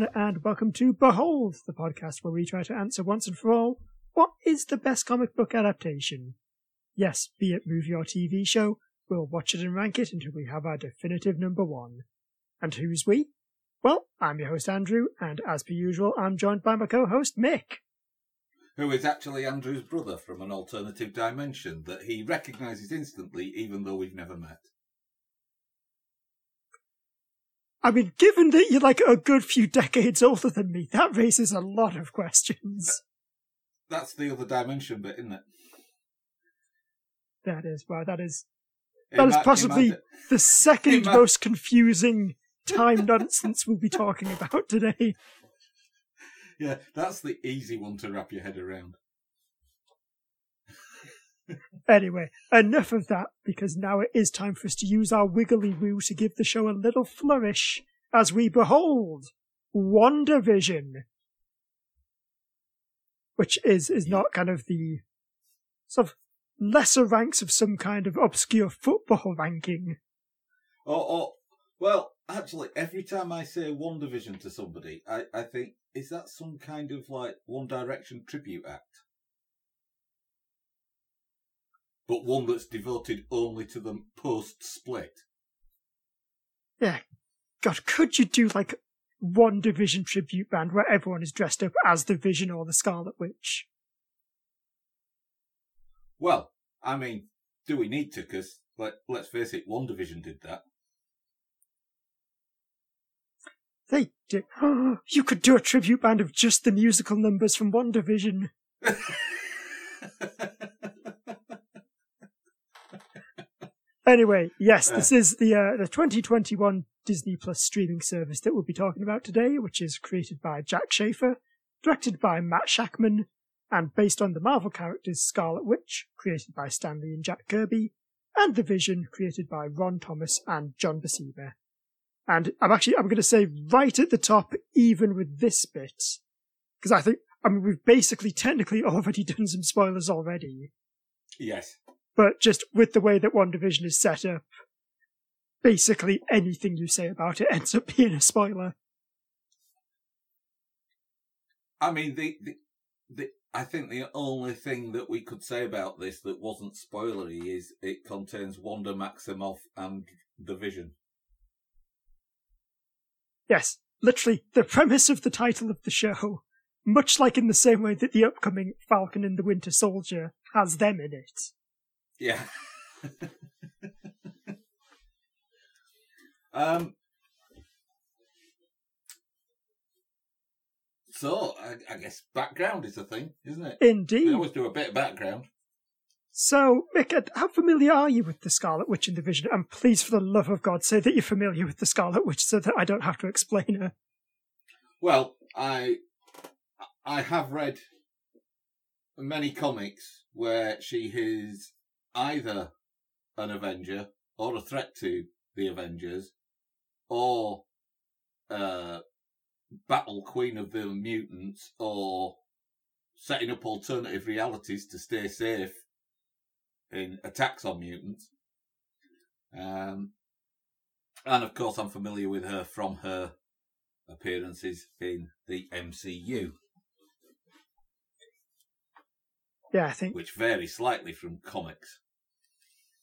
Everyone, and welcome to Behold, the podcast where we try to answer once and for all what is the best comic book adaptation? Yes, be it movie or TV show, we'll watch it and rank it until we have our definitive number one. And who's we? Well, I'm your host Andrew, and as per usual, I'm joined by my co host Mick. Who is actually Andrew's brother from an alternative dimension that he recognises instantly, even though we've never met. I mean, given that you're like a good few decades older than me, that raises a lot of questions. That's the other dimension bit, isn't it? That is, wow, that is, It that is might- possibly the second might- most confusing time nonsense we'll be talking about today. Yeah, that's the easy one to wrap your head around. Anyway, enough of that, because now it is time for us to use our wiggly woo to give the show a little flourish as we behold WandaVision. Which is, is not kind of the sort of lesser ranks of some kind of obscure football ranking. Or, or, well, actually, every time I say One Division to somebody, I, I think, is that some kind of like One Direction tribute act? But one that's devoted only to them post split. Yeah. God, could you do like one division tribute band where everyone is dressed up as the Vision or the Scarlet Witch? Well, I mean, do we need to? Because, let, let's face it, WandaVision did that. They did. you could do a tribute band of just the musical numbers from WandaVision. Anyway, yes, this is the uh, the 2021 Disney Plus streaming service that we'll be talking about today, which is created by Jac Schaeffer, directed by Matt Shakman, and based on the Marvel characters Scarlet Witch, created by Stan Lee and Jack Kirby, and The Vision, created by Ron Thomas and John Buscema. And I'm actually I'm going to say right at the top, even with this bit, because I think I mean we've basically technically already done some spoilers already yes. But just with the way that WandaVision is set up, basically anything you say about it ends up being a spoiler. I mean, the, the, the, I think the only thing that we could say about this that wasn't spoilery is it contains Wanda Maximoff and the Vision. Yes, literally, the premise of the title of the show, much like in the same way that the upcoming Falcon and the Winter Soldier has them in it. Yeah. um. So, I, I guess background is a thing, isn't it? Indeed. We always do a bit of background. So, Mick, how familiar are you with the Scarlet Witch and the Vision? And please, for the love of God, say that you're familiar with the Scarlet Witch so that I don't have to explain her. Well, I I have read many comics where she is either an Avenger or a threat to the Avengers or uh, battle queen of the mutants or setting up alternative realities to stay safe in attacks on mutants. Um, and of course, I'm familiar with her from her appearances in the MCU, Yeah, I think which vary slightly from comics.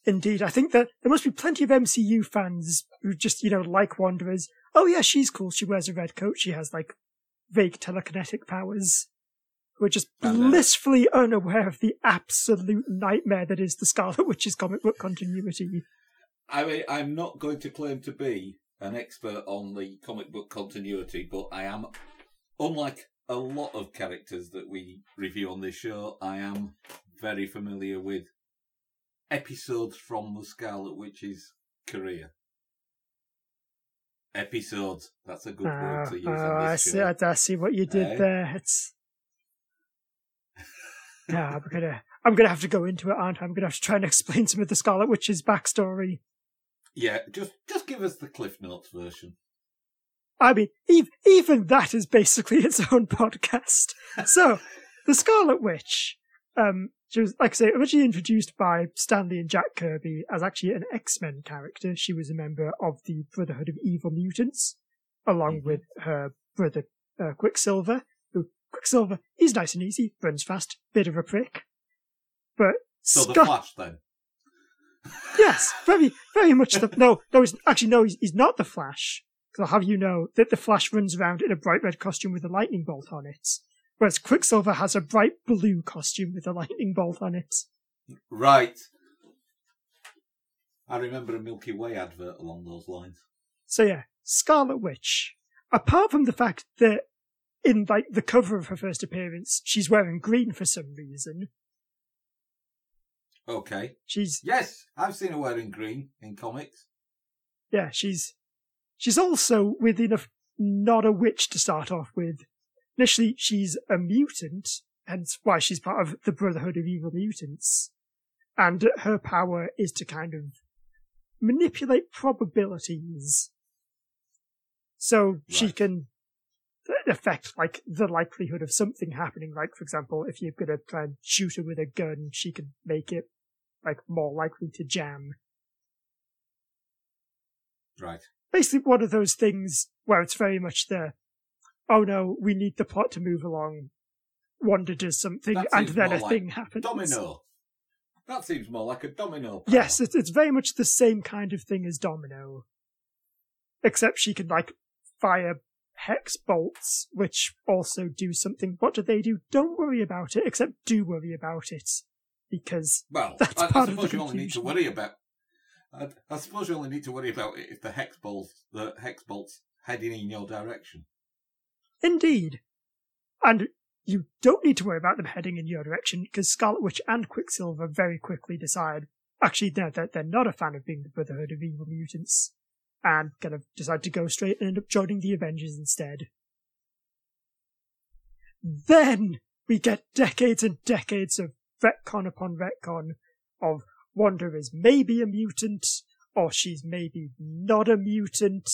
Indeed, I think that there must be plenty of MCU fans who just, you know, like Wanderers. Oh yeah, she's cool. She wears a red coat. She has like vague telekinetic powers. Who are just blissfully unaware of the absolute nightmare that is the Scarlet Witch's comic book continuity. I mean, I'm not going to claim to be an expert on the comic book continuity, but I am, unlike a lot of characters that we review on this show, I am very familiar with episodes from the Scarlet Witch's career. Episodes. That's a good word Ah, to use ah, I see. I, I see what you did Eh? there. It's yeah. I'm gonna. I'm gonna have to go into it, aren't I? I'm gonna have to try and explain some of the Scarlet Witch's backstory. Yeah, just just give us the Cliff Notes version. I mean, ev- even that is basically its own podcast. So, the Scarlet Witch, um, she was, like I say, originally introduced by Stan Lee and Jack Kirby as actually an X-Men character. She was a member of the Brotherhood of Evil Mutants, along Mhm. with her brother uh, Quicksilver. Who Quicksilver, he's nice and easy, runs fast, bit of a prick. But So the Flash then. yes, very, very much the, no, no, he's, actually no, he's, he's not the Flash. Because I'll have you know that the Flash runs around in a bright red costume with a lightning bolt on it. Whereas Quicksilver has a bright blue costume with a lightning bolt on it. Right. I remember a Milky Way advert along those lines. So yeah, Scarlet Witch. Apart from the fact that in like the cover of her first appearance, she's wearing green for some reason. Okay. She's Yes, I've seen her wearing green in comics. yeah, she's she's also with enough not a witch to start off with. Initially, she's a mutant, hence why she's part of the Brotherhood of Evil Mutants. And her power is to kind of manipulate probabilities. So she can affect like the likelihood of something happening. Like, for example, if you're gonna try and shoot her with a gun, she can make it like more likely to jam Right. basically one of those things where it's very much the oh no, we need the plot to move along. Wanda does something That and then a like thing happens. Domino. That seems more like a domino. Power. Yes, it's it's very much the same kind of thing as Domino. Except she can like fire hex bolts, which also do something. What do they do? Don't worry about it, except do worry about it. Because Well, That's I, I part of the suppose you only need to worry about. I, I suppose you only need to worry about it if the hex bolts, the hex bolts heading in your direction. Indeed. And you don't need to worry about them heading in your direction because Scarlet Witch and Quicksilver very quickly decide, actually, no, they're, they're not a fan of being the Brotherhood of Evil Mutants and kind of decide to go straight and end up joining the Avengers instead. Then we get decades and decades of retcon upon retcon of Wanda is maybe a mutant or she's maybe not a mutant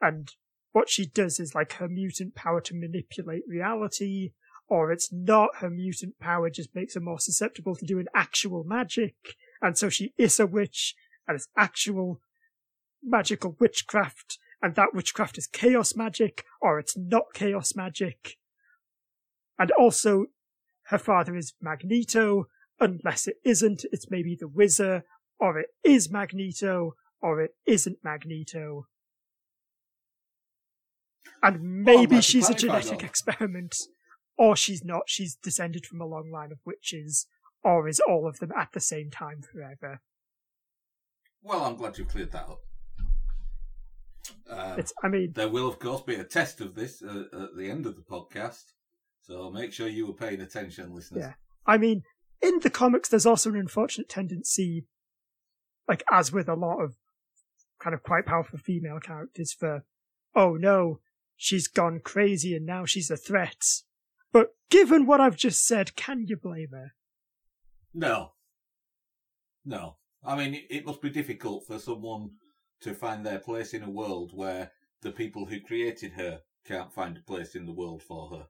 and what she does is like her mutant power to manipulate reality, or it's not her mutant power just makes her more susceptible to doing actual magic, and so she is a witch, and it's actual magical witchcraft, and that witchcraft is chaos magic, or it's not chaos magic. And also, her father is Magneto, unless it isn't, it's maybe the Wizard, or it is Magneto, or it isn't Magneto. And maybe glad you she's a genetic that. experiment, or she's not, she's descended from a long line of witches, or is all of them at the same time forever. Well, I'm glad you've cleared that up. Um, It's, I mean, there will, of course, be a test of this uh, at the end of the podcast, so make sure you were paying attention, listeners. Yeah. I mean, in the comics, there's also an unfortunate tendency, like as with a lot of kind of quite powerful female characters, for oh no, she's gone crazy and now she's a threat. But given what I've just said, can you blame her? No. No. I mean, it, must be difficult for someone to find their place in a world where the people who created her can't find a place in the world for her.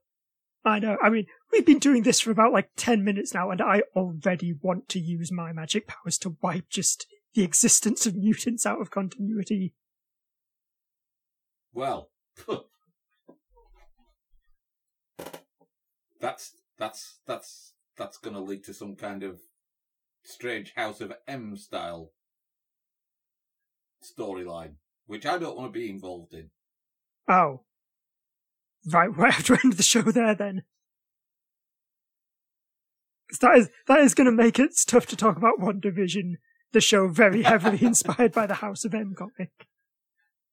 I know. I mean, we've been doing this for about like 10 minutes now, and I already want to use my magic powers to wipe just the existence of mutants out of continuity. Well, that's that's that's that's going to lead to some kind of strange House of M style storyline, which I don't want to be involved in. Oh. Right, we have to end the show there then. That is that is going to make it tough to talk about WandaVision, the show very heavily inspired by the House of M comic.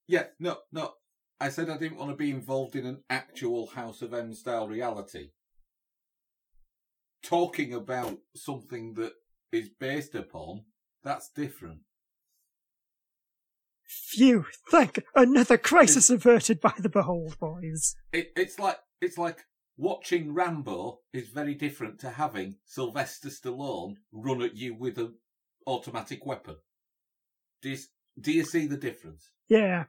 Yeah, no, no. I said I didn't want to be involved in an actual House of M style reality. Talking about something that is based upon, that's different. Phew, thank another crisis averted by the Behold Boys. It, it's like it's like watching Rambo is very different to having Sylvester Stallone run at you with an automatic weapon. Do you, do you see the difference? Yeah.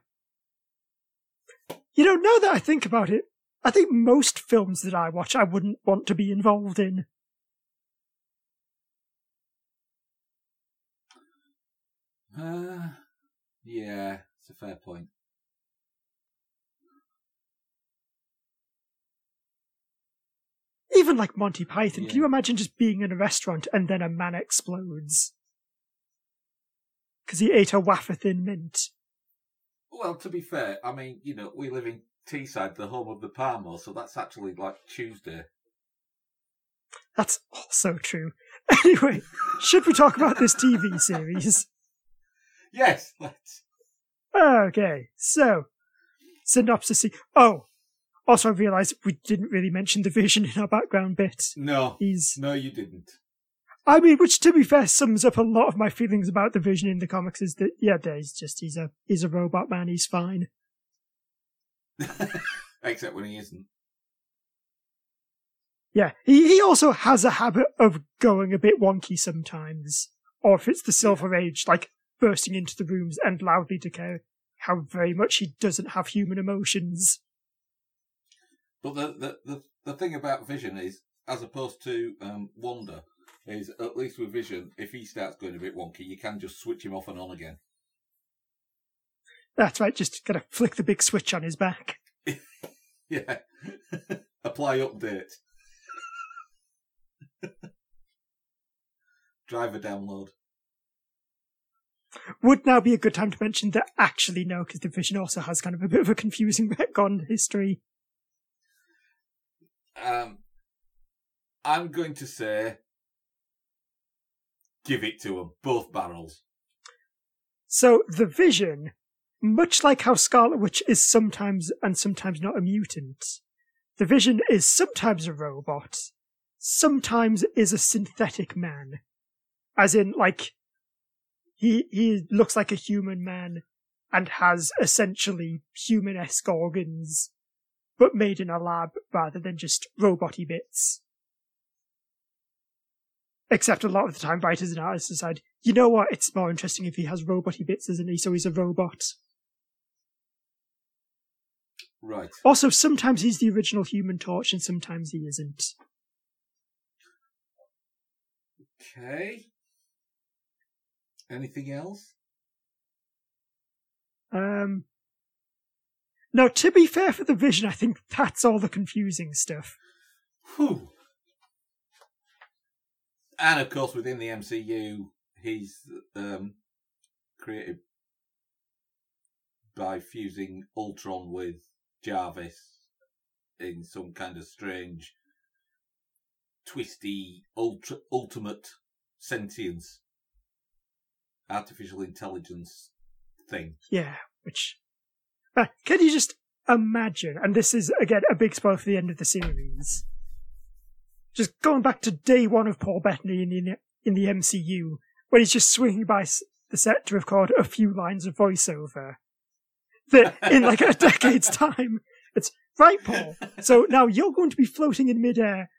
You know, now that I think about it, I think most films that I watch I wouldn't want to be involved in. Uh, yeah, it's a fair point. even like Monty Python. Can you imagine just being in a restaurant and then a man explodes? Because he ate a wafer thin mint. Well, to be fair, I mean, you know, we live in Teesside, the home of the Parmo, so that's actually like Tuesday. That's also true. Anyway, should we talk about this TV series? Yes, let's. Okay, so synopsis. Oh, also I realised we didn't really mention the Vision in our background bit. No, He's, no, you didn't. I mean, which to be fair sums up a lot of my feelings about the Vision in the comics. Is that yeah, he's just he's a he's a robot man. He's fine. Except when he isn't. Yeah, he he also has a habit of going a bit wonky sometimes, or if it's the Silver Age, like bursting into the rooms and loudly declare how very much he doesn't have human emotions. But the, the, the, the thing about Vision is, as opposed to um, Wanda, is at least with Vision, if he starts going a bit wonky, you can just switch him off and on again. That's right, just gotta flick the big switch on his back. Yeah. Apply update. Driver download. Would now be a good time to mention that actually no, because the Vision also has kind of a bit of a confusing retcon history. Um, I'm going to say, give it to him, both barrels. So the Vision, much like how Scarlet Witch is sometimes and sometimes not a mutant, the Vision is sometimes a robot, sometimes is a synthetic man. As in, like, he, he looks like a human man and has essentially human-esque organs, but made in a lab rather than just robot-y bits. Except a lot of the time writers and artists decide, you know what, it's more interesting if he has robot-y bits, isn't he? So he's a robot. Right. Also, sometimes he's the original Human Torch and sometimes he isn't. Okay. Anything else? Um, now, to be fair for the Vision, I think that's all the confusing stuff. Whew. And of course, within the MCU, he's um, created by fusing Ultron with Jarvis in some kind of strange, twisty, ultra, ultimate sentience, artificial intelligence thing. Yeah, which. Uh, can you just imagine? And this is, again, a big spoiler for the end of the series. Just going back to day one of Paul Bettany in the, in the MCU, when he's just swinging by the set to record a few lines of voiceover. That in like a decade's time, it's right, Paul. So now you're going to be floating in midair,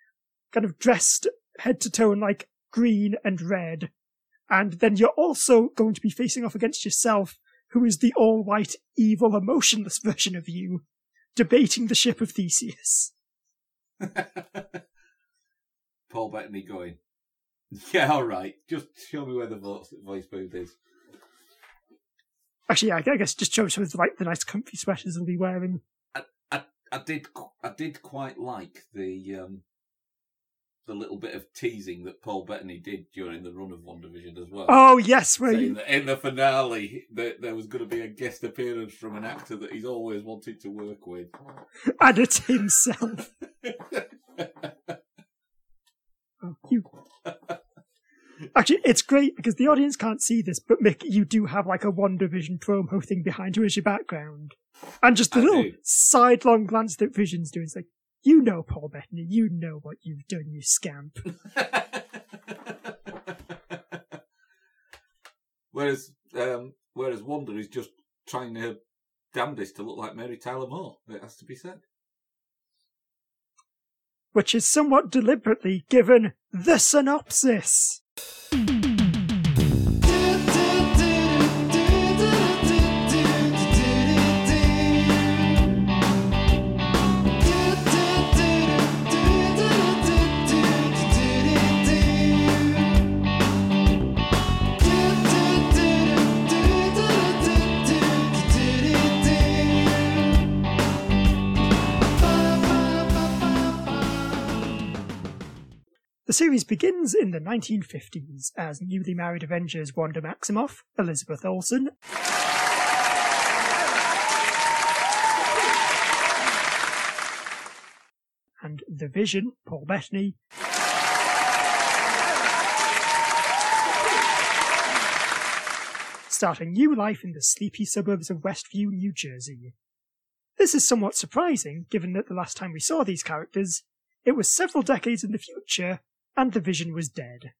kind of dressed head to toe in like green and red. And then you're also going to be facing off against yourself, who is the all white, evil, emotionless version of you, debating the ship of Theseus. Paul Bettany going, yeah, all right, just show me where the voice, voice booth is. Actually, yeah, I guess just show some of the, like the nice comfy sweaters he'll be wearing. I, I did I did quite like the um the little bit of teasing that Paul Bettany did during the run of WandaVision as well. Oh yes, where you, in the finale that there was going to be a guest appearance from an actor that he's always wanted to work with. and it's himself. Oh, you. Actually, it's great because the audience can't see this, but Mick, you do have like a WandaVision promo thing behind you as your background, and just a I little do. sidelong glance that Vision's doing. It's like, you know, Paul Bettany, you know what you've done, you scamp. whereas um, whereas Wanda is just trying her damnedest to look like Mary Tyler Moore. It has to be said. which is somewhat deliberately given the synopsis. The series begins in the 1950s as newly married Avengers Wanda Maximoff, Elizabeth Olsen, and The Vision, Paul Bettany, start a new life in the sleepy suburbs of Westview, New Jersey. This is somewhat surprising, given that the last time we saw these characters, it was several decades in the future, and the Vision was dead.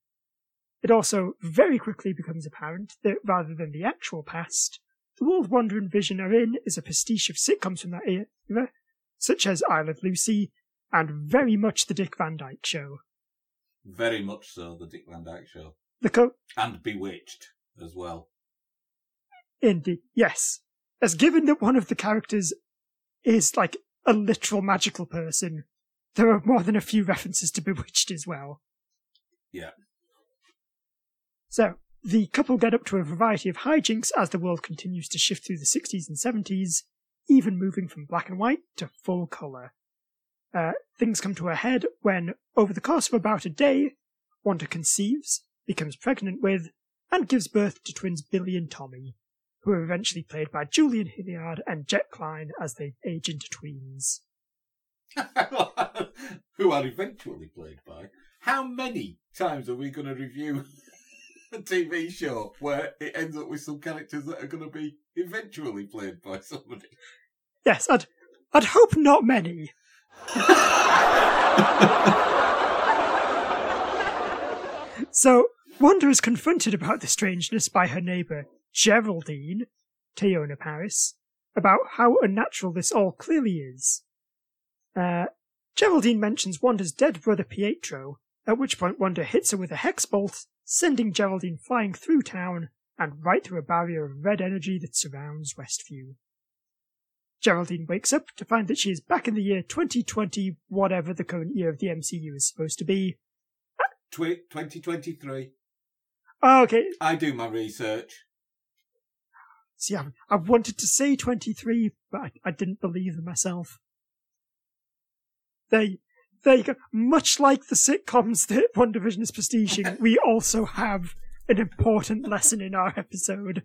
It also very quickly becomes apparent that rather than the actual past, the world Wanda and Vision are in is a pastiche of sitcoms from that era, such as I Love Lucy and very much The Dick Van Dyke Show. Very much so, The Dick Van Dyke Show. The co- And Bewitched as well. Indeed, yes. As given that one of the characters is like a literal magical person, there are more than a few references to Bewitched as well. Yeah. So, the couple get up to a variety of hijinks as the world continues to shift through the 60s and 70s, even moving from black and white to full colour. Uh, things come to a head when, over the course of about a day, Wanda conceives, becomes pregnant with, and gives birth to twins Billy and Tommy, who are eventually played by Julian Hilliard and Jet Klein as they age into tweens. Who are eventually played by. How many times are we going to review a TV show where it ends up with some characters that are going to be eventually played by somebody? Yes, I'd, I'd hope not many. so, Wanda is confronted about the strangeness by her neighbour, Geraldine, Teyonah Parris, about how unnatural this all clearly is. Uh, Geraldine mentions Wanda's dead brother Pietro, at which point Wanda hits her with a hex bolt, sending Geraldine flying through town and right through a barrier of red energy that surrounds Westview. Geraldine wakes up to find that she is back in the year 2020, whatever the current year of the MCU is supposed to be. Tw- 2023. Oh, okay, I do my research. see, I, I wanted to say 23, but I, I didn't believe in myself. You go. Much like the sitcoms that WandaVision is prestiging, we also have an important lesson in our episode.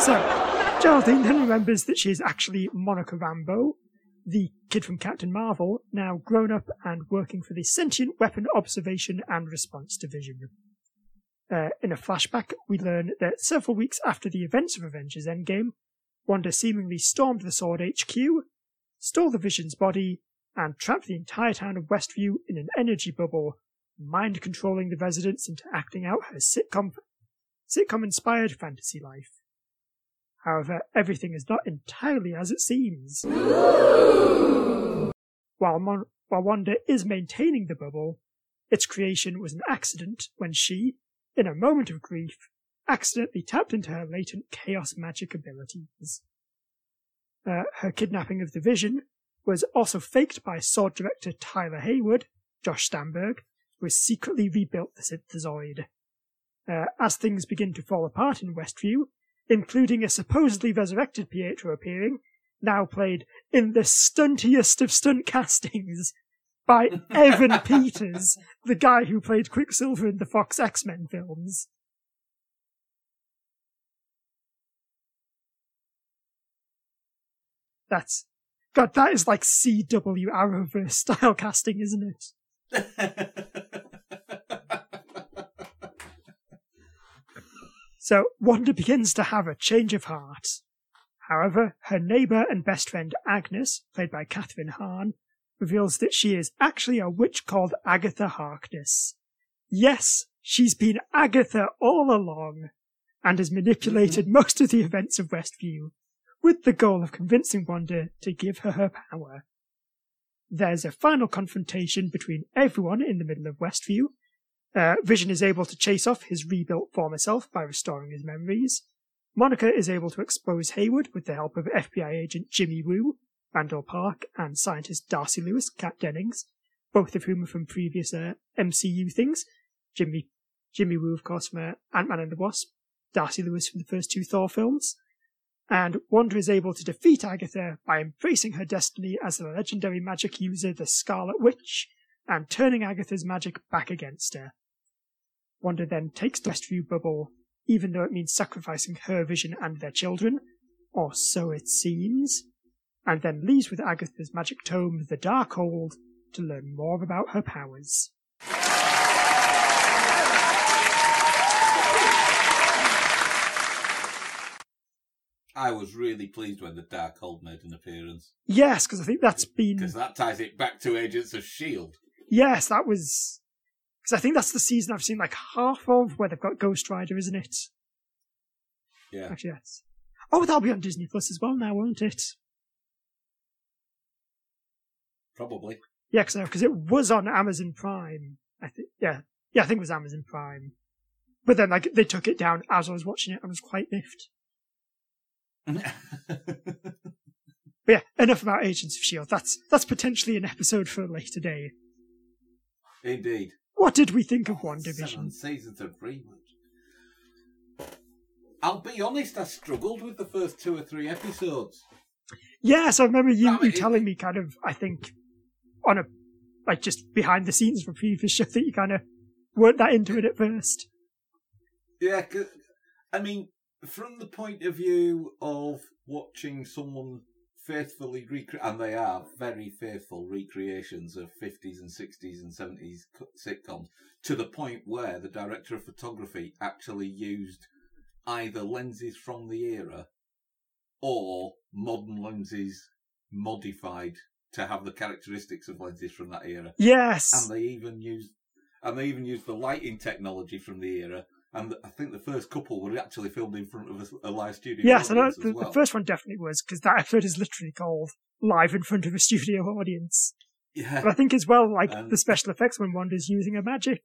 so, Geraldine then remembers that she is actually Monica Rambeau, the kid from Captain Marvel, now grown up and working for the Sentient Weapon Observation and Response Division. Uh, in a flashback, we learn that several weeks after the events of Avengers Endgame, Wanda seemingly stormed the Sword HQ, stole the Vision's body, and trapped the entire town of Westview in an energy bubble, mind controlling the residents into acting out her sitcom sitcom inspired fantasy life. However, everything is not entirely as it seems. While, Mon- while Wanda is maintaining the bubble, its creation was an accident when she, in a moment of grief, accidentally tapped into her latent chaos magic abilities. Uh, her kidnapping of the Vision was also faked by sword director Tyler Hayward, Josh Stamberg, who has secretly rebuilt the Synthezoid. Uh, as things begin to fall apart in Westview, including a supposedly resurrected Pietro appearing, now played in the stuntiest of stunt castings by Evan Peters, the guy who played Quicksilver in the Fox X-Men films. That's God, that is like CW Arrowverse style casting, isn't it? So Wanda begins to have a change of heart. However, her neighbour and best friend Agnes, played by Kathryn Hahn, reveals that she is actually a witch called Agatha Harkness. Yes, she's been Agatha all along, and has manipulated mm-hmm. most of the events of Westview, with the goal of convincing Wanda to give her her power. There's a final confrontation between everyone in the middle of Westview. Uh, Vision is able to chase off his rebuilt former self by restoring his memories. Monica is able to expose Hayward with the help of FBI agent Jimmy Woo, Randall Park, and scientist Darcy Lewis, Kat Dennings, both of whom are from previous uh, MCU things. Jimmy, Jimmy Woo, of course, from uh, Ant-Man and the Wasp. Darcy Lewis from the first two Thor films. And Wanda is able to defeat Agatha by embracing her destiny as the legendary magic user, the Scarlet Witch, and turning Agatha's magic back against her. Wanda then takes the Westview bubble, even though it means sacrificing her vision and their children, or so it seems, and then leaves with Agatha's magic tome, the Darkhold, to learn more about her powers. I was really pleased when the Darkhold made an appearance Yes, because I think that's been because that ties it back to Agents of Shield. yes, that was because I think that's the season I've seen like half of where they've got Ghost Rider, isn't it? Yeah, Actually, yes. Oh, that'll be on Disney Plus as well now, won't it? probably. Yeah, because it was on Amazon Prime. I think. Yeah, yeah, I think it was Amazon Prime. But then, like, they took it down as I was watching it. I was quite miffed. But yeah, enough about Agents of Shield. That's that's potentially an episode for a later day. Indeed. What did we think of One Seven Division? seasons of. I'll be honest, I struggled with the first two or three episodes. Yes, I remember you, you telling me kind of. I think on a like just behind the scenes for previous show that you kind of weren't that into it at first. Yeah, I mean, from the point of view of watching someone faithfully recreate, and they are very faithful recreations of 50s and 60s and 70s sitcoms, to the point where the director of photography actually used either lenses from the era or modern lenses modified to have the characteristics of lenses from that era Yes, and they even used and they even used the lighting technology from the era. And I think the first couple were actually filmed in front of a, a live studio. yes, I know audience the, as well. the first one definitely was because that episode is literally called "Live in front of a studio audience." yeah, But I think as well, like the special effects when Wanda's using a magic,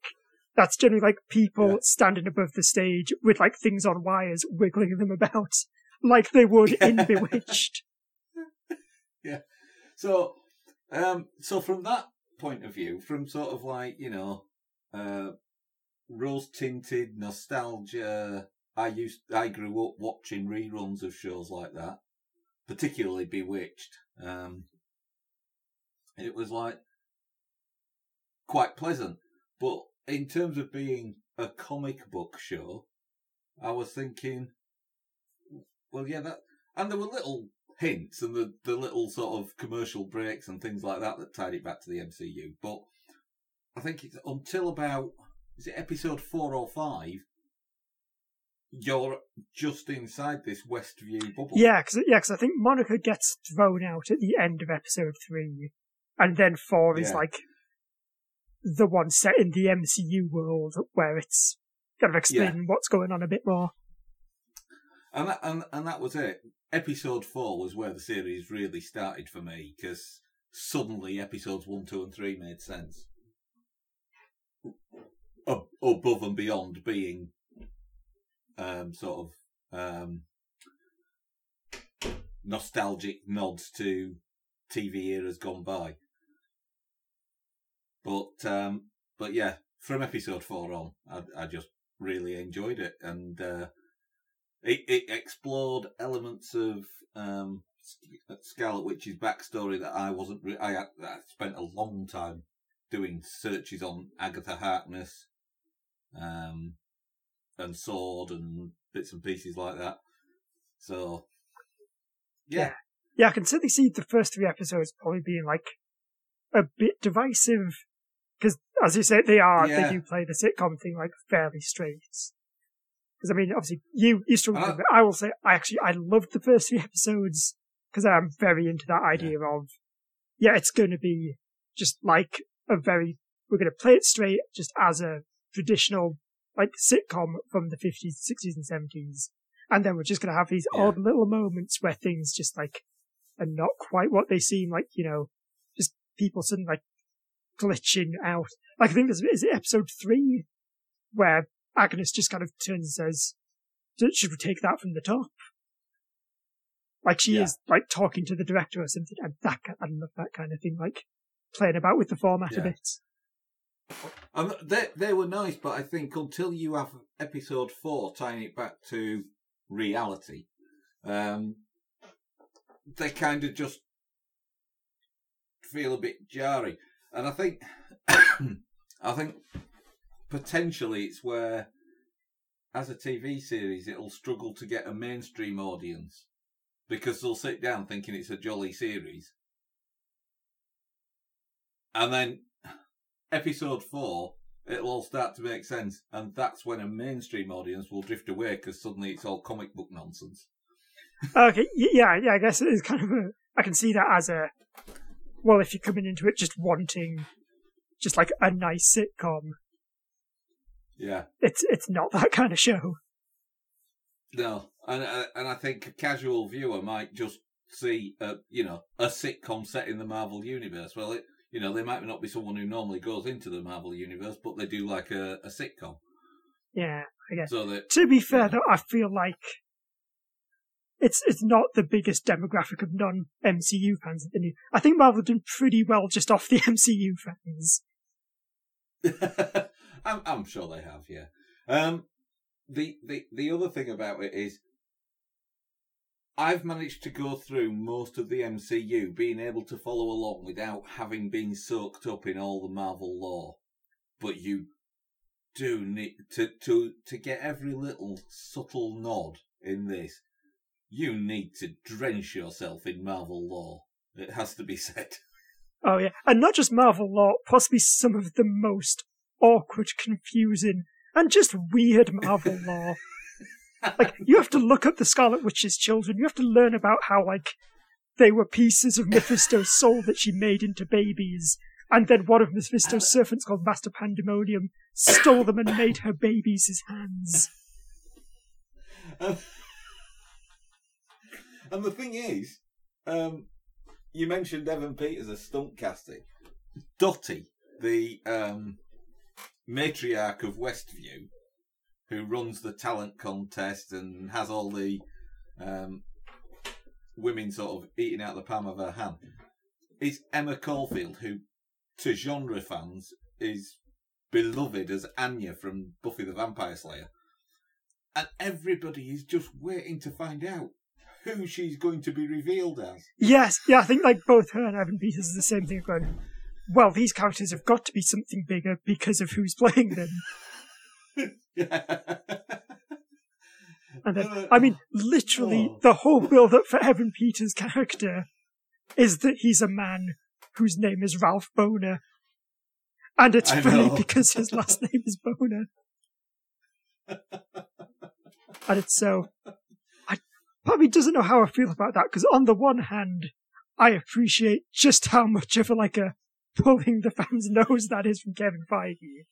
that's generally like people Yeah. standing above the stage with like things on wires, wiggling them about, like they would in Bewitched. Yeah. So, um, so from that point of view, from sort of like you know, uh, rose tinted nostalgia. I used, I grew up watching reruns of shows like that, particularly Bewitched. Um, it was like quite pleasant, but in terms of being a comic book show, I was thinking, well, yeah, that, and there were little hints and the, the little sort of commercial breaks and things like that that tied it back to the MCU. But I think it's until about is it episode four or five, you're just inside this Westview bubble. Yeah, because yeah, 'cause I think Monica gets thrown out at the end of episode three, and then four is like the one set in the MCU world where it's kind of explaining what's going on a bit more. and that, and and that was it. Episode four was where the series really started for me because suddenly episodes one, two, and three made sense. Ab- Above and beyond being um, sort of um, nostalgic nods to TV eras gone by. But um, but yeah, from episode four on, I, I just really enjoyed it, and uh, it, it explored elements of um, Scarlet Witch's backstory that I wasn't. Re- I, I spent a long time doing searches on Agatha Harkness, um, and Sword and bits and pieces like that. So, yeah, Yeah, I can certainly see the first three episodes probably being like a bit divisive because, as you say, they are Yeah. they do play the sitcom thing like fairly straight. Because I mean, obviously, you you struggled Uh, with it. I will say, I actually I loved the first three episodes because I'm very into that idea of yeah, it's going to be just like a very we're going to play it straight, just as a traditional like sitcom from the 50s, 60s, and 70s, and then we're just going to have these Yeah. odd little moments where things just like are not quite what they seem like. You know, just people suddenly like glitching out. Like I think there's is it episode three where Agnes just kind of turns and says, "Should we take that from the top?" Like she Yeah. is like talking to the director or something, and that I love that kind of thing, like playing about with the format a bit. And they they were nice, but I think until you have episode four tying it back to reality, Um, they kind of just feel a bit jarring, and I think, I think potentially it's where, as a TV series, it'll struggle to get a mainstream audience because they'll sit down thinking it's a jolly series, and then episode four it'll all start to make sense, and that's when a mainstream audience will drift away because suddenly it's all comic book nonsense. Okay, yeah, yeah, I guess it's kind of a. I can see that as a. Well, if you're coming into it just wanting, just like a nice sitcom, Yeah, it's it's not that kind of show. no, and uh, and I think a casual viewer might just see a you know a sitcom set in the Marvel universe. Well, it you know they might not be someone who normally goes into the Marvel universe, but they do like a, a sitcom. Yeah, I guess. So that To be fair, Yeah. though, I feel like it's it's not the biggest demographic of non MCU fans that they need. I think Marvel done pretty well just off the MCU fans. I'm, I'm sure they have, yeah. Um, the, the, the other thing about it is, I've managed to go through most of the MCU being able to follow along without having been soaked up in all the Marvel lore. But you do need to, to, to get every little subtle nod in this. You need to drench yourself in Marvel lore. It has to be said. Oh yeah, and not just Marvel lore, possibly some of the most awkward, confusing, and just weird Marvel lore. Like you have to look up the Scarlet Witch's children. You have to learn about how like they were pieces of Mephisto's soul that she made into babies, and then one of Mephisto's servants called Master Pandemonium stole them and made her babies his hands. Um, and the thing is, um, you mentioned Evan Peters as stunt casting. Dottie, the um, matriarch of Westview, who runs the talent contest and has all the um, women sort of eating out the palm of her hand, is Emma Caulfield, who, to genre fans, is beloved as Anya from Buffy the Vampire Slayer and everybody is just waiting to find out who she's going to be revealed as. Yes, yeah, I think like both her and Evan Peters is the same thing. Going, well, these characters have got to be something bigger because of who's playing them. And then, uh, I mean, literally, Oh. the whole build up for Evan Peters' character is that he's a man whose name is Ralph Boner. And it's I funny know. because his last name is Boner. and it's so. I probably doesn't know how I feel about that because, on the one hand, I appreciate just how much of a, like a pulling the fans' nose that is from Kevin Feige.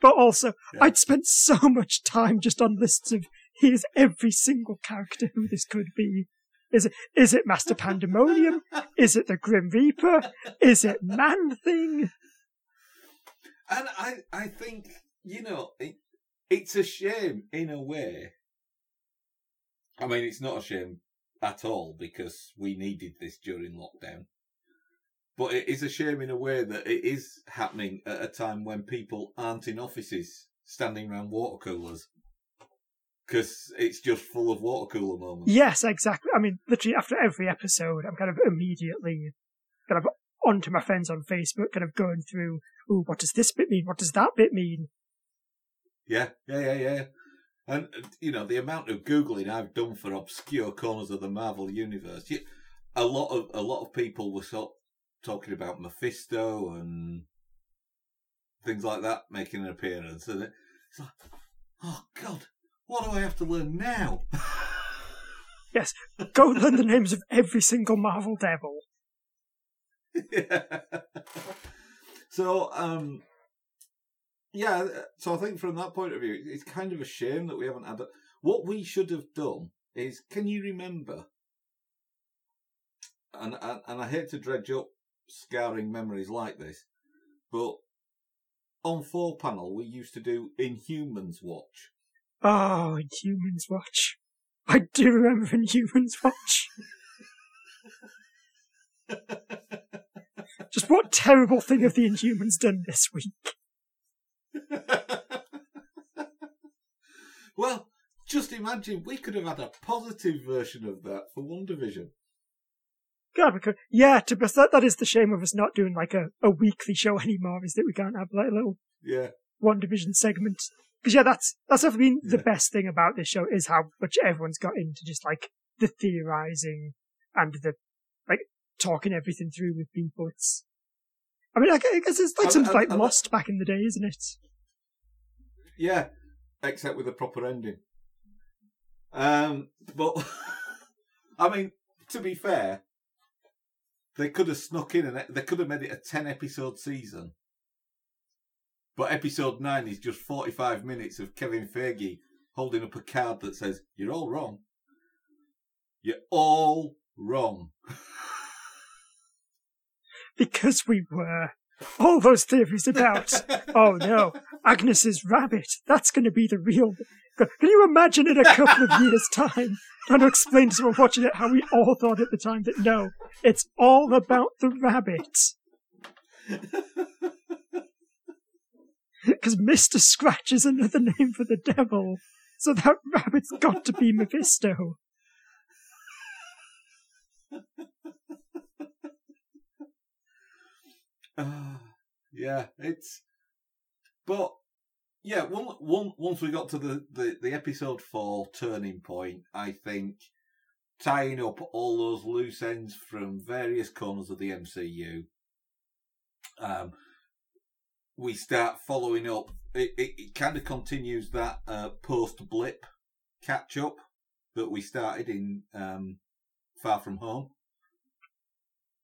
But also, Yeah. I'd spent so much time just on lists of here's every single character who this could be. Is it is it Master Pandemonium? Is it the Grim Reaper? Is it Man Thing? and I, I think you know, it, it's a shame in a way. I mean, it's not a shame at all because we needed this during lockdown. But it is a shame in a way that it is happening at a time when people aren't in offices standing around water coolers. Because it's just full of water cooler moments. Yes, exactly. I mean, literally after every episode, I'm kind of immediately kind of onto my friends on Facebook, kind of going through, ooh, what does this bit mean? What does that bit mean? Yeah, yeah, yeah, yeah. And you know the amount of googling I've done for obscure corners of the Marvel universe. You, a lot of a lot of people were sort talking about Mephisto and things like that making an appearance, and it's like, oh God, what do I have to learn now? Yes, go learn the names of every single Marvel devil. so, um, yeah, so I think from that point of view, it's kind of a shame that we haven't had that. What we should have done is, can you remember? And, and and I hate to dredge up scarring memories like this, but on four panel we used to do Inhumans Watch. Oh, Inhumans Watch. I do remember Inhumans Watch. Just what terrible thing have the Inhumans done this week? well, just imagine we could have had a positive version of that for WandaVision. God, could, yeah, to be that, that is the shame of us not doing like a, a weekly show anymore, is that we can't have like a little Yeah, WandaVision segment. Because yeah, that's that's definitely been the best thing about this show is how much everyone's got into just like the theorizing and the like talking everything through with people. It's, I mean, I I guess it's like I- something I- like I- Lost back in the day, isn't it? yeah, except with a proper ending. Um, but I mean, to be fair, they could have snuck in and they could have made it a ten episode season. But episode nine is just forty five minutes of Kevin Feige holding up a card that says, "You're all wrong. You're all wrong." Because we were. All those theories about, oh no, Agnes's rabbit, that's going to be the real. Can you imagine in a couple of years' time trying to explain to someone watching it how we all thought at the time that no, it's all about the rabbit? Because Mr. Scratch is another name for the devil, so that rabbit's got to be Mephisto. Ah, yeah, it's. But yeah, one, one, once we got to the, the, the episode four turning point, I think tying up all those loose ends from various corners of the MCU, um, we start following up. It, it, it kind of continues that uh, post blip catch up that we started in um, Far From Home.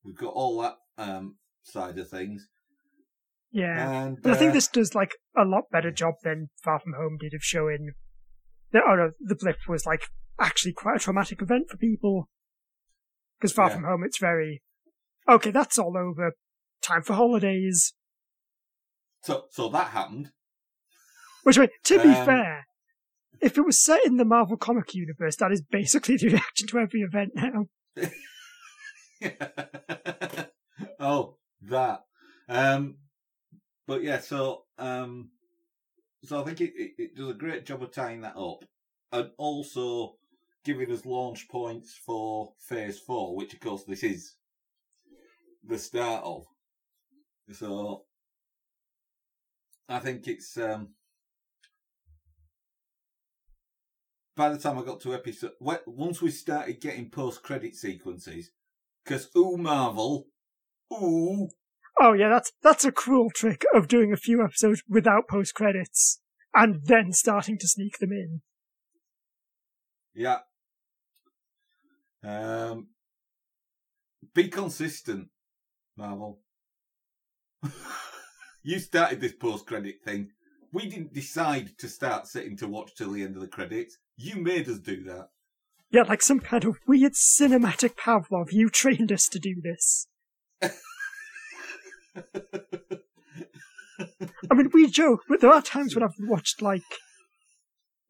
We've got all that um, side of things. Yeah. And But I think uh, this does like a lot better job than Far From Home did of showing that oh no, the blip was like actually quite a traumatic event for people. Because Far Yeah. From Home, it's very okay. That's all over. Time for holidays. so so that happened. Which, mean, to be Um, fair, if it was set in the Marvel comic universe, that is basically the reaction to every event now. oh, that. Um, but yeah, so um, so I think it, it, it does a great job of tying that up, and also giving us launch points for Phase Four, which of course this is the start of. So I think it's um, by the time I got to episode, once we started getting post credit sequences, because ooh Marvel, ooh Oh yeah, that's that's a cruel trick of doing a few episodes without post credits and then starting to sneak them in. Yeah. Um, be consistent, Marvel. you started this post credit thing. We didn't decide to start sitting to watch till the end of the credits. You made us do that. Yeah, like some kind of weird cinematic Pavlov. You trained us to do this. I mean, we joke, but there are times when I've watched like.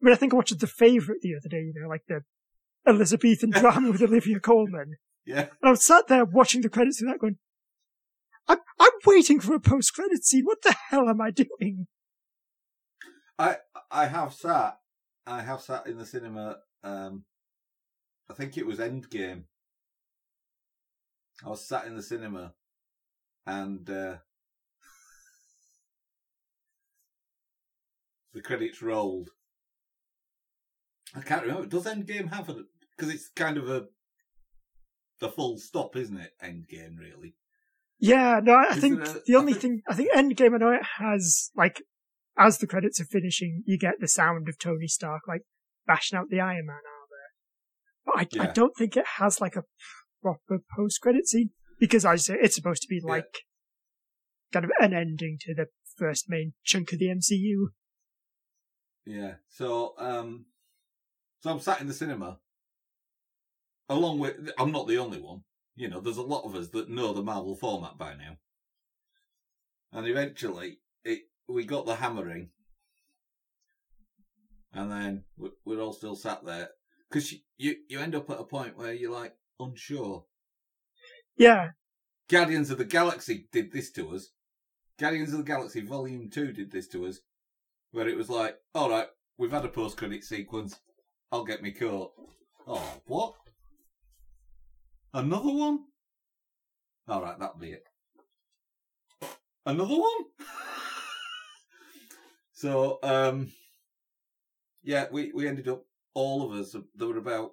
I mean, I think I watched The Favourite the other day, you know, like the Elizabethan drama with Olivia Colman. Yeah. And I was sat there watching the credits of that going, I'm, I'm waiting for a post credit scene. What the hell am I doing? I I have sat I have sat in the cinema um I think it was Endgame. I was sat in the cinema and uh the credits rolled. I can't remember. Does Endgame have a because it's kind of a the full stop, isn't it? Endgame really. Yeah, no, I Is think a- the I only think- thing, I think Endgame, I know it has, like, as the credits are finishing, you get the sound of Tony Stark, like, bashing out the Iron Man armor. But I, I don't think it has, like, a proper post-credit scene, because I say, it's supposed to be, Yeah. like, kind of an ending to the first main chunk of the MCU. Yeah. So, um, so I'm sat in the cinema, along with. I'm not the only one. You know, there's a lot of us that know the Marvel format by now. And eventually, it we got the hammering, and then we- we're all still sat there because you, you you end up at a point where you're like unsure. Yeah, Guardians of the Galaxy did this to us. Guardians of the Galaxy Volume 2 did this to us, where it was like, alright, we've had a post credit sequence. I'll get me coat. Oh, what? Another one? All right, that'll be it. Another one? so, um, yeah, we, we ended up all of us. There were about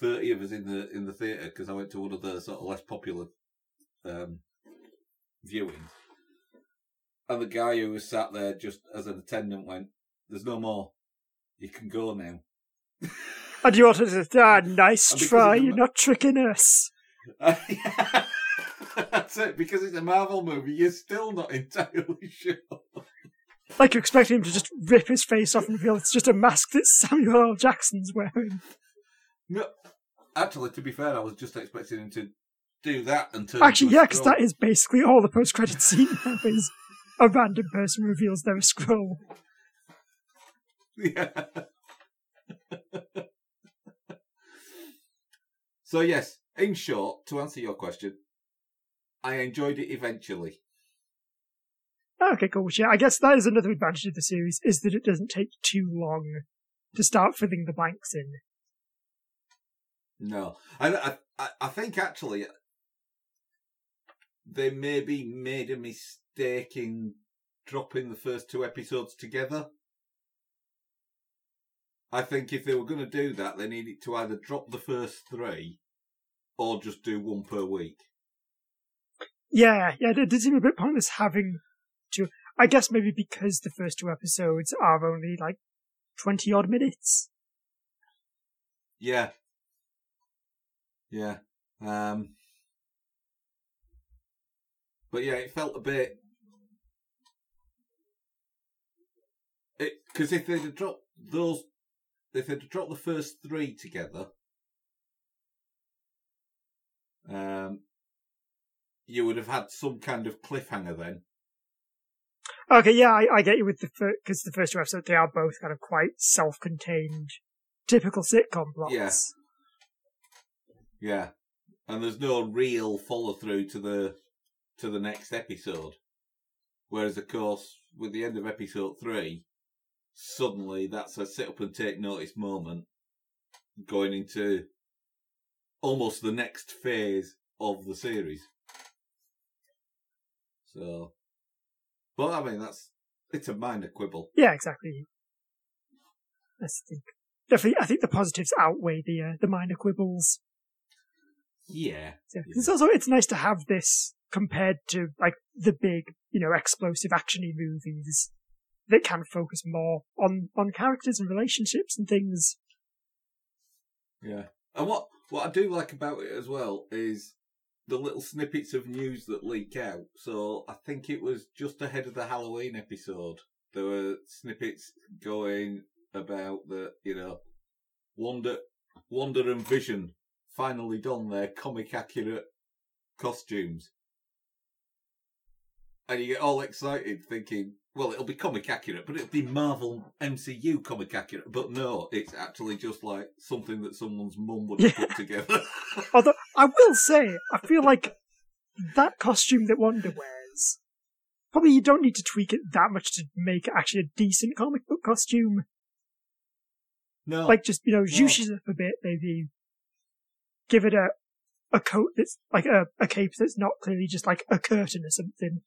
thirty of us in the in the theatre because I went to one of the sort of less popular um, viewings. And the guy who was sat there just as an attendant went, "There's no more. You can go now." And you wanted to, ah, nice try, you're not tricking us. That's it. Because it's a Marvel movie, you're still not entirely sure. Like you expect him to just rip his face off and reveal it's just a mask that Samuel L. Jackson's wearing. No, actually, to be fair, I was just expecting him to do that turn. Actually, yeah, because that is basically all the post-credit scene is a random person reveals they're a Skrull. Yeah. so yes, in short, to answer your question, I enjoyed it eventually. Okay, cool. Yeah, I guess that is another advantage of the series is that it doesn't take too long to start filling the blanks in. No, I, I, I- think actually they maybe made a mistake in dropping the first two episodes together. I think if they were going to do that, they needed to either drop the first three or just do one per week. Yeah, yeah, it did seem a bit pointless having to. I guess maybe because the first two episodes are only like 20 odd minutes. Yeah. Yeah. Um But yeah, it felt a bit it because if they'd have dropped those if they'd have dropped the first three together um you would have had some kind of cliffhanger then. Okay, yeah, I, I get you with the because the first two episodes, they are both kind of quite self-contained, typical sitcom plots. Yeah. Yeah. And there's no real follow through to the to the next episode. Whereas of course with the end of episode three, suddenly that's a sit up and take notice moment going into almost the next phase of the series. So but I mean that's it's a minor quibble. Yeah, exactly. The thing. Definitely, I think the positives outweigh the uh, the minor quibbles. Yeah. So, Yeah. It's also it's nice to have this compared to like the big, you know, explosive actiony movies that can focus more on on characters and relationships and things. Yeah. And what what I do like about it as well is the little snippets of news that leak out. So I think it was just ahead of the Halloween episode. There were snippets going about the you know Wanda Wanda and Vision finally done their comic accurate costumes. And you get all excited thinking, well, it'll be comic accurate, but it'll be Marvel MCU comic accurate. But no, it's actually just like something that someone's mum would have put together. Although I will say, I feel like that costume that Wanda wears, probably you don't need to tweak it that much to make it actually a decent comic book costume. no, Like just you know, zhoosh it up a bit, maybe give it a a coat that's like a, a cape that's not clearly just like a curtain or something.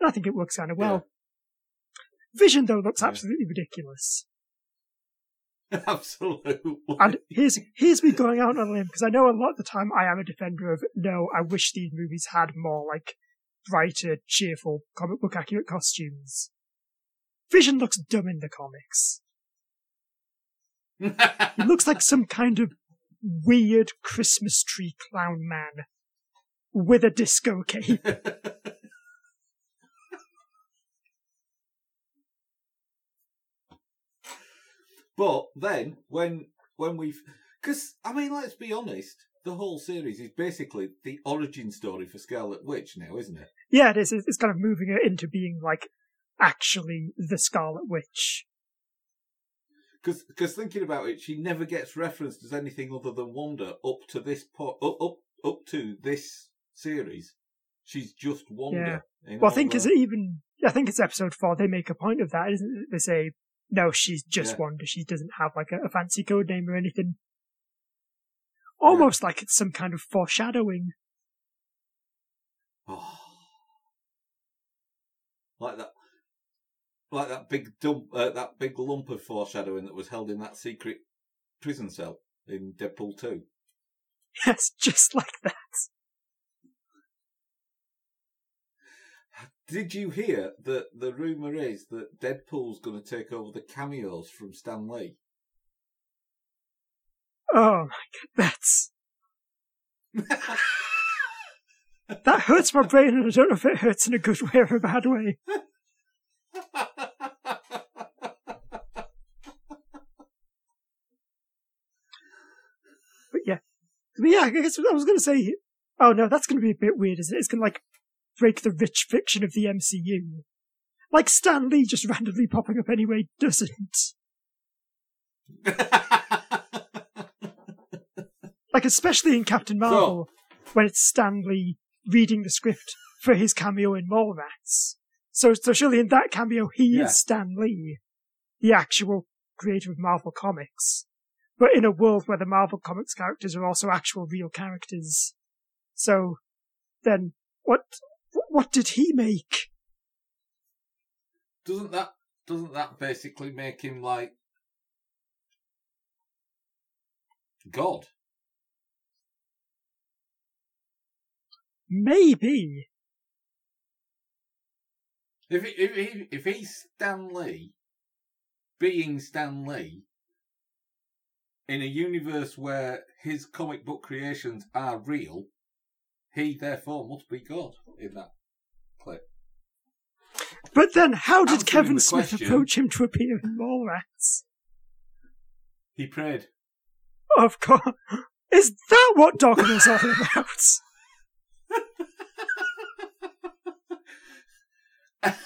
And I think it works kind of well. Vision though looks Yeah. absolutely ridiculous. absolutely. And here's here's me going out on a limb because I know a lot of the time I am a defender of no. I wish these movies had more like brighter, cheerful, comic book accurate costumes. Vision looks dumb in the comics. He looks like some kind of weird Christmas tree clown man with a disco cape. but then when when we've because I mean, let's be honest, the whole series is basically the origin story for Scarlet Witch now, isn't it? yeah, it is. It's kind of moving it into being like actually the Scarlet Witch. Because because thinking about it, she never gets referenced as anything other than Wanda up to this po- up up up to this series. She's just Wanda. in Well, I think the- is it even? I think it's episode four. They make a point of that, isn't it? They say, No, she's just Yeah. Wanda. She doesn't have like a, a fancy code name or anything. Almost like it's some kind of foreshadowing. Oh. Like that, like that big dump, uh, that big lump of foreshadowing that was held in that secret prison cell in Deadpool Two. Yes, just like that. Did you hear that the rumor is that Deadpool's going to take over the cameos from Stan Lee? Oh my god, that's that hurts my brain, and I don't know if it hurts in a good way or a bad way. But yeah, but yeah, I guess I was going to say. Oh no, that's going to be a bit weird, isn't it? It's going to like break the rich fiction of the MCU. Like Stan Lee just randomly popping up anyway doesn't. Like especially in Captain Marvel, when it's Stan Lee reading the script for his cameo in Mallrats. So, so surely in that cameo he Yeah. is Stan Lee, the actual creator of Marvel Comics. But in a world where the Marvel Comics characters are also actual real characters. So, then, what, what did he make? doesn't that doesn't that basically make him like God? Maybe. If he, if he, if he's Stan Lee, being Stan Lee, in a universe where his comic book creations are real, he therefore must be God in that clip. But then how did Answering Kevin Smith question- approach him to appear in Mallrats? He prayed. Of course. Is that what Dogma's all about?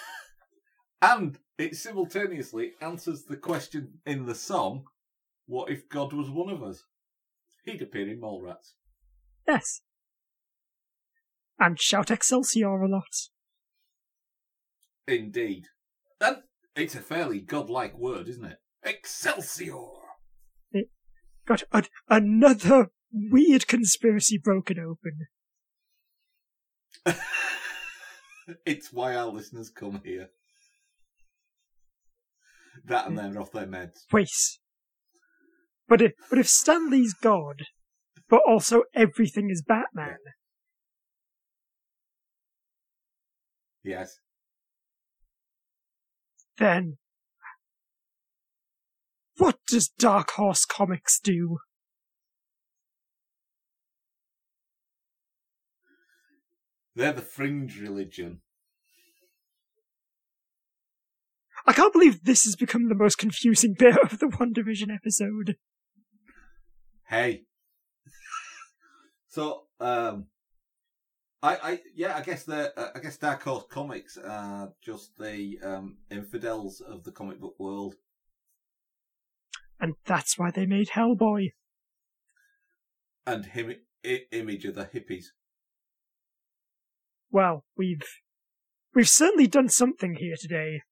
and it simultaneously answers the question in the song, What if God was one of us? He'd appear in Mallrats. Yes. And shout Excelsior a lot. Indeed. And it's a fairly godlike word, isn't it? Excelsior! It Got an- another weird conspiracy broken open. it's why our listeners come here. That and they're off their meds. Wait. But if, but if Stan Lee's God, but also everything is Batman, Yes. then what does Dark Horse Comics do? They're the fringe religion. I can't believe this has become the most confusing bit of the WandaVision episode. Hey. so, um, I, I, yeah, I guess the, uh, I guess Dark Horse Comics are just the um, infidels of the comic book world. And that's why they made Hellboy. and him I- image of the hippies. Well, we've we've certainly done something here today.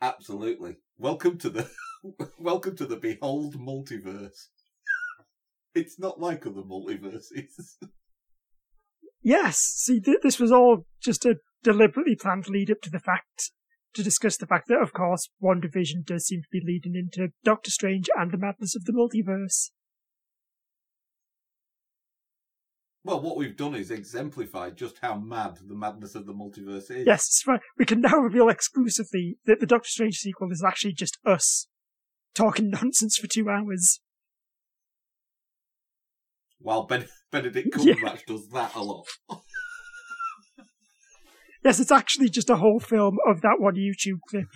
Absolutely. Welcome to the welcome to the Behold multiverse. It's not like other multiverses. Yes, see, th- this was all just a deliberately planned lead up to the fact to discuss the fact that, of course, WandaVision does seem to be leading into Doctor Strange and the madness of the multiverse. Well, what we've done is exemplified just how mad the madness of the multiverse is. Yes, it's right. We can now reveal exclusively that the Doctor Strange sequel is actually just us talking nonsense for two hours. While ben- Benedict Yeah. Cumberbatch does that a lot. Yes, it's actually just a whole film of that one YouTube clip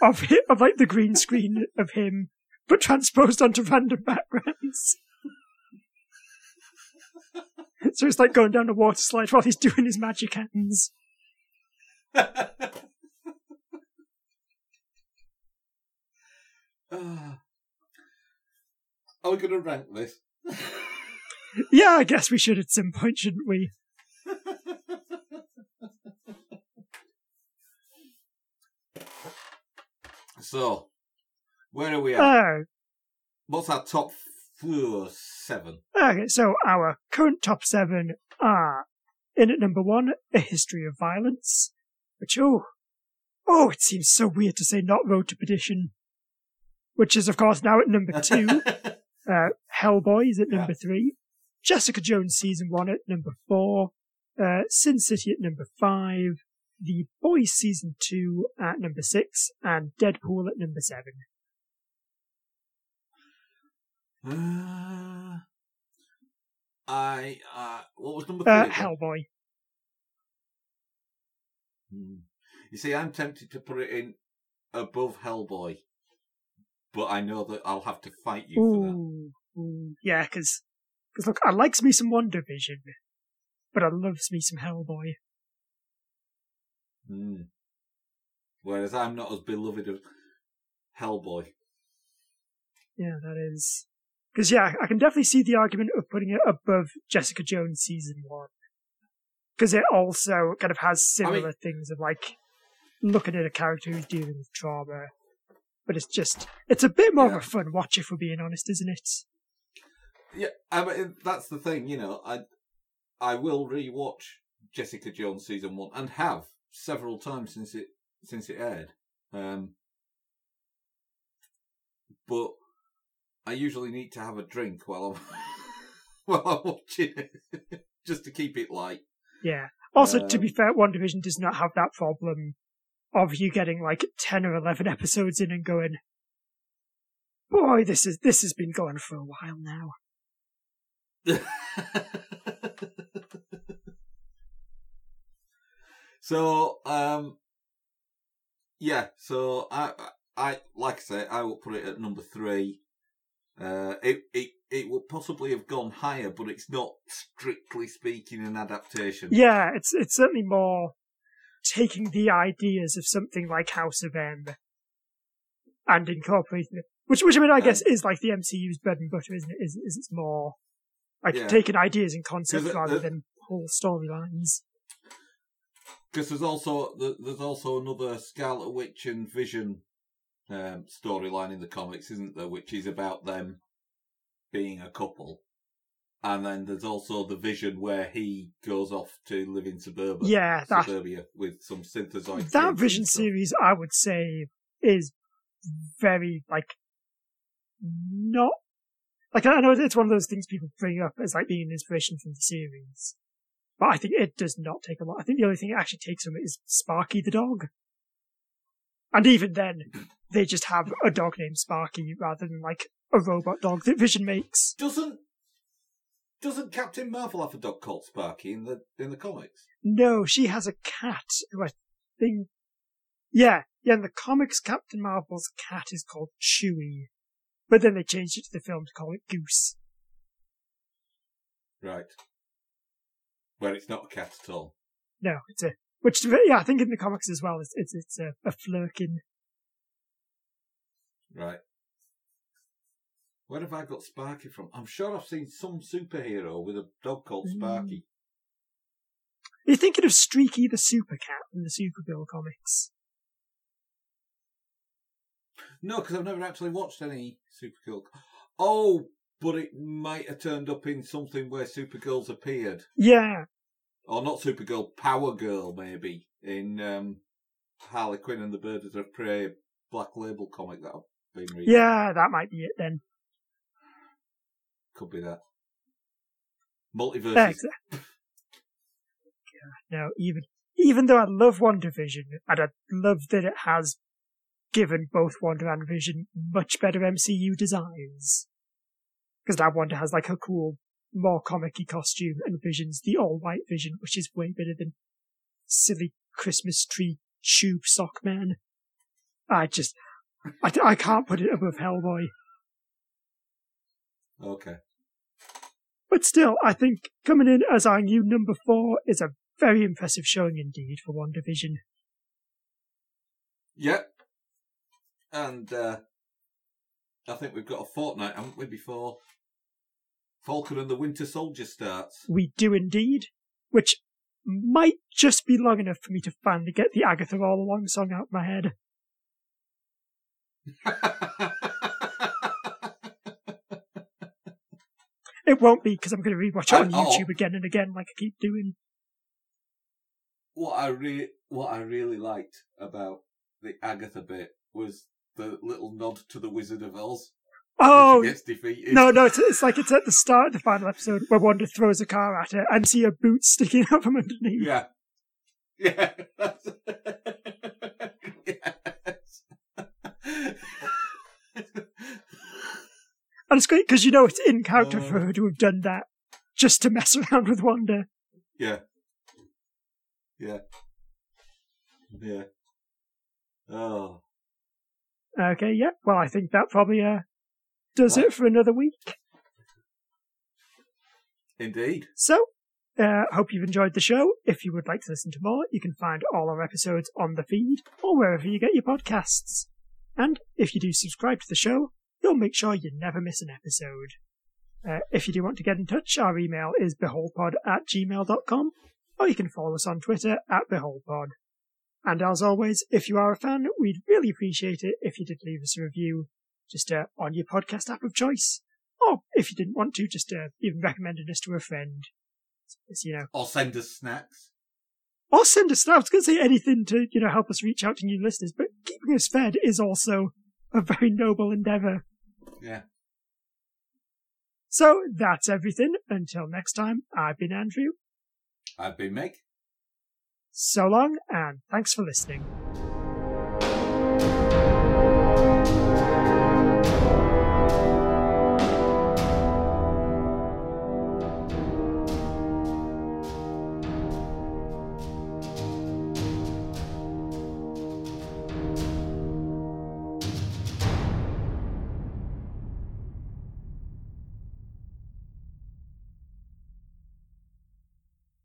of hi of like the green screen of him, but transposed onto random backgrounds. so it's like going down a water slide while he's doing his magic hands. Ah. Are we going to rank this? Yeah, I guess we should at some point, shouldn't we? So, where are we at? Uh, What's our top four, seven? okay, so our current top seven are in at number one, A History of Violence, which, oh, oh, it seems so weird to say not Road to Perdition, which is, of course, now at number two. Uh, Hellboy is at Yeah. number three. Jessica Jones season one at number four. Uh, Sin City at number five. The Boys season two at number six, and Deadpool at number seven. Uh, I, uh, what was number three? Uh. Hellboy. Hmm. You see, I'm tempted to put it in above Hellboy, but I know that I'll have to fight you for that. Ooh, ooh, yeah, because look, I likes me some WandaVision, but I loves me some Hellboy. Hmm. Whereas I'm not as beloved of Hellboy. Yeah, that is. Because, yeah, I can definitely see the argument of putting it above Jessica Jones season one. Because it also kind of has similar things of like looking at a character who's dealing with trauma. But it's just, it's a bit more Yeah. of a fun watch if we're being honest, isn't it? Yeah, I mean, that's the thing, you know. I I will rewatch Jessica Jones season one and have several times since it since it aired. Um, but I usually need to have a drink while I'm while I'm watching it, just to keep it light. Yeah. Also, to Um, be fair, WandaVision does not have that problem of you getting like 10 or 11 episodes in and going, boy, this is, this has been going for a while now. so, um, yeah. So I, I like I say, I will put it at number three. Uh, it it it would possibly have gone higher, but it's not strictly speaking an adaptation. Yeah, it's, it's certainly more taking the ideas of something like House of M and incorporating it. Which, which I mean, I guess is like the MCU's bread and butter, isn't it? Is, is it's more like Yeah. taking ideas and concepts rather the- than whole storylines. Because there's also there's also another Scarlet Witch and Vision um, storyline in the comics, isn't there? Which is about them being a couple, and then there's also the Vision where he goes off to live in suburbia, Yeah, that suburbia with some synthesized. that Vision series, I would say, is very like not like I know it's one of those things people bring up as like being an inspiration from the series, but I think it does not take a lot. I think the only thing it actually takes from it is Sparky the dog, and even then, they just have a dog named Sparky rather than like a robot dog that Vision makes. Doesn't doesn't Captain Marvel have a dog called Sparky in the in the comics? No, she has a cat who I think. Yeah, yeah, in the comics, Captain Marvel's cat is called Chewie. But then they changed it to the film to call it Goose. Right. Where it's not a cat at all. No, it's a. Which, yeah, I think in the comics as well, it's, it's, it's a, a Flerken. Right. Where have I got Sparky from? I'm sure I've seen some superhero with a dog called Mm. Sparky. You're thinking of Streaky the Super Cat in the Supergirl comics. No, because I've never actually watched any Supergirl. Oh, but it might have turned up in something where Supergirl's appeared. Yeah, Or not Supergirl, Power Girl, maybe, in um, Harley Quinn and the Birds of Prey Black Label comic that I've been reading. yeah, that might be it then. Could be that. Multiverse. Yeah, exa- No, even even though I love WandaVision, and I love that it has given both Wanda and Vision much better MCU designs. Because that Wanda has like a cool, more comic-y costume, and Vision's the all-white Vision, which is way better than silly Christmas tree tube sock man. I just, I, I can't put it above Hellboy. Okay. But still, I think coming in as our new number four is a very impressive showing indeed for WandaVision. Yep. And uh, I think we've got a fortnight, haven't we, before Falcon and the Winter Soldier starts. We do indeed, which might just be long enough for me to finally get the Agatha All Along song out of my head. It won't be because I'm going to rewatch it on Oh. YouTube again and again, like I keep doing. what I re- what I really liked about the Agatha bit was the little nod to the Wizard of Oz Oh gets defeated. no, no! It's, it's like it's at the start of the final episode where Wanda throws a car at her and see her boots sticking out from underneath. Yeah. Yeah. And it's great because you know it's in character for Oh. her to have done that just to mess around with Wanda. yeah. Yeah. Yeah. Oh. Okay, yeah. Well, I think that probably uh, does it for another week. Indeed. So, uh, hope you've enjoyed the show. If you would like to listen to more, you can find all our episodes on the feed or wherever you get your podcasts. And if you do subscribe to the show, you'll make sure you never miss an episode. Uh, if you do want to get in touch, our email is beholdpod at gmail.com, or you can follow us on Twitter at beholdpod. And as always, if you are a fan, we'd really appreciate it if you did leave us a review, just uh, on your podcast app of choice. Or if you didn't want to, just uh, even recommending us to a friend. It's, you know, Or send us snacks. or send us. I was going to say anything to you know help us reach out to new listeners, but keeping us fed is also a very noble endeavor. Yeah. So that's everything. Until next time, I've been Andrew. I've been Meg. So long, and thanks for listening.